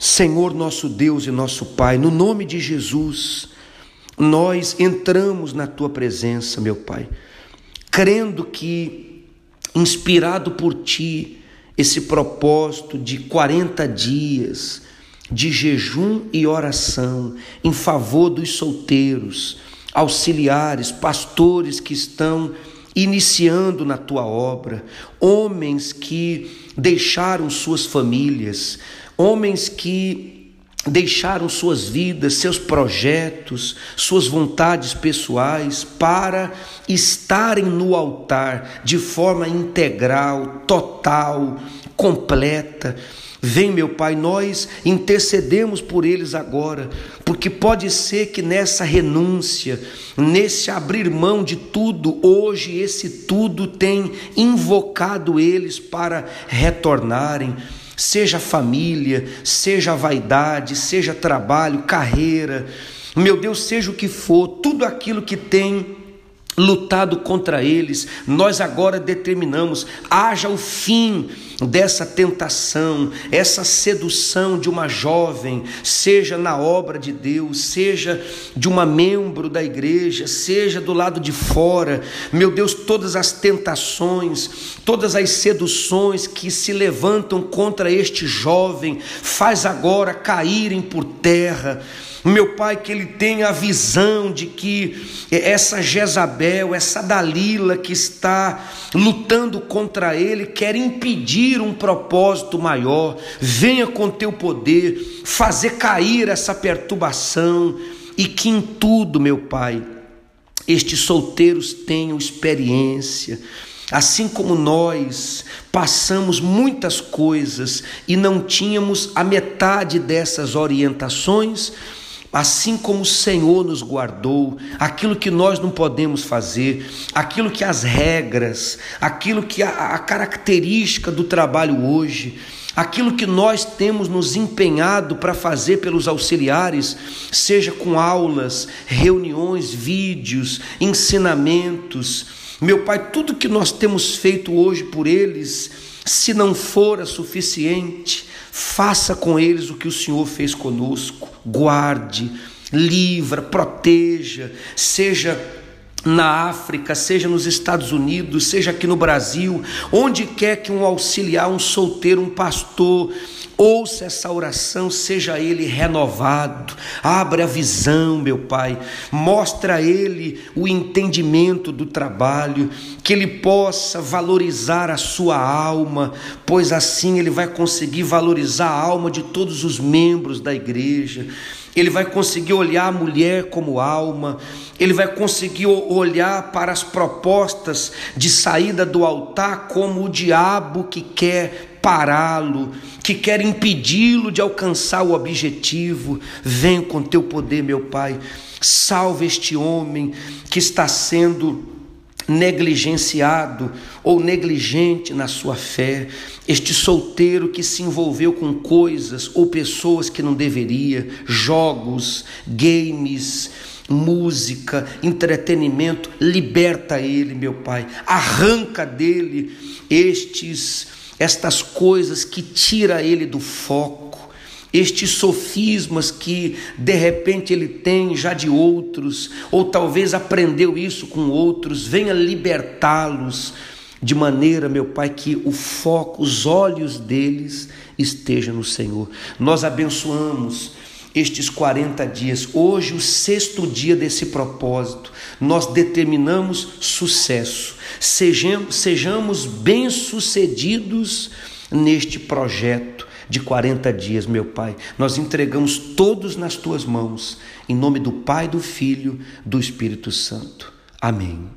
Senhor nosso Deus e nosso Pai, no nome de Jesus, nós entramos na tua presença, meu Pai, crendo que, inspirado por ti, esse propósito de 40 dias de jejum e oração em favor dos solteiros, auxiliares, pastores que estão iniciando na tua obra, homens que deixaram suas famílias, homens que deixaram suas vidas, seus projetos, suas vontades pessoais para estarem no altar de forma integral, total, completa. Vem, meu Pai, nós intercedemos por eles agora, porque pode ser que nessa renúncia, nesse abrir mão de tudo, hoje esse tudo tem invocado eles para retornarem seja família, seja vaidade, seja trabalho, carreira, meu Deus, seja o que for, tudo aquilo que tem lutado contra eles, nós agora determinamos: haja o fim dessa tentação, essa sedução de uma jovem, seja na obra de Deus, seja de uma membro da igreja, seja do lado de fora. Meu Deus, todas as tentações, todas as seduções que se levantam contra este jovem, faz agora caírem por terra meu pai, que ele tenha a visão de que essa Jezabel, essa Dalila que está lutando contra ele, quer impedir um propósito maior. Venha com teu poder fazer cair essa perturbação e que em tudo, meu pai, estes solteiros tenham experiência. Assim como nós passamos muitas coisas e não tínhamos a metade dessas orientações, Assim como o Senhor nos guardou, aquilo que nós não podemos fazer, aquilo que as regras, aquilo que a, a característica do trabalho hoje, aquilo que nós temos nos empenhado para fazer pelos auxiliares, seja com aulas, reuniões, vídeos, ensinamentos. Meu Pai, tudo que nós temos feito hoje por eles, se não for suficiente, Faça com eles o que o Senhor fez conosco. Guarde, livra, proteja, seja na África, seja nos Estados Unidos, seja aqui no Brasil, onde quer que um auxiliar, um solteiro, um pastor, ouça essa oração, seja ele renovado, abre a visão, meu Pai, mostra a ele o entendimento do trabalho, que ele possa valorizar a sua alma, pois assim ele vai conseguir valorizar a alma de todos os membros da igreja. Ele vai conseguir olhar a mulher como alma, ele vai conseguir olhar para as propostas de saída do altar como o diabo que quer pará-lo, que quer impedi-lo de alcançar o objetivo. Vem com teu poder, meu Pai. Salve este homem que está sendo negligenciado ou negligente na sua fé, este solteiro que se envolveu com coisas ou pessoas que não deveria, jogos, games, música, entretenimento, liberta ele, meu Pai, arranca dele estes estas coisas que tira ele do foco, estes sofismas que de repente ele tem já de outros, ou talvez aprendeu isso com outros, venha libertá-los de maneira, meu Pai, que o foco, os olhos deles estejam no Senhor. Nós abençoamos estes 40 dias. Hoje, o sexto dia desse propósito, nós determinamos sucesso. Sejamos, sejamos bem-sucedidos neste projeto de 40 dias, meu Pai. Nós entregamos todos nas tuas mãos, em nome do Pai, do Filho, do Espírito Santo. Amém.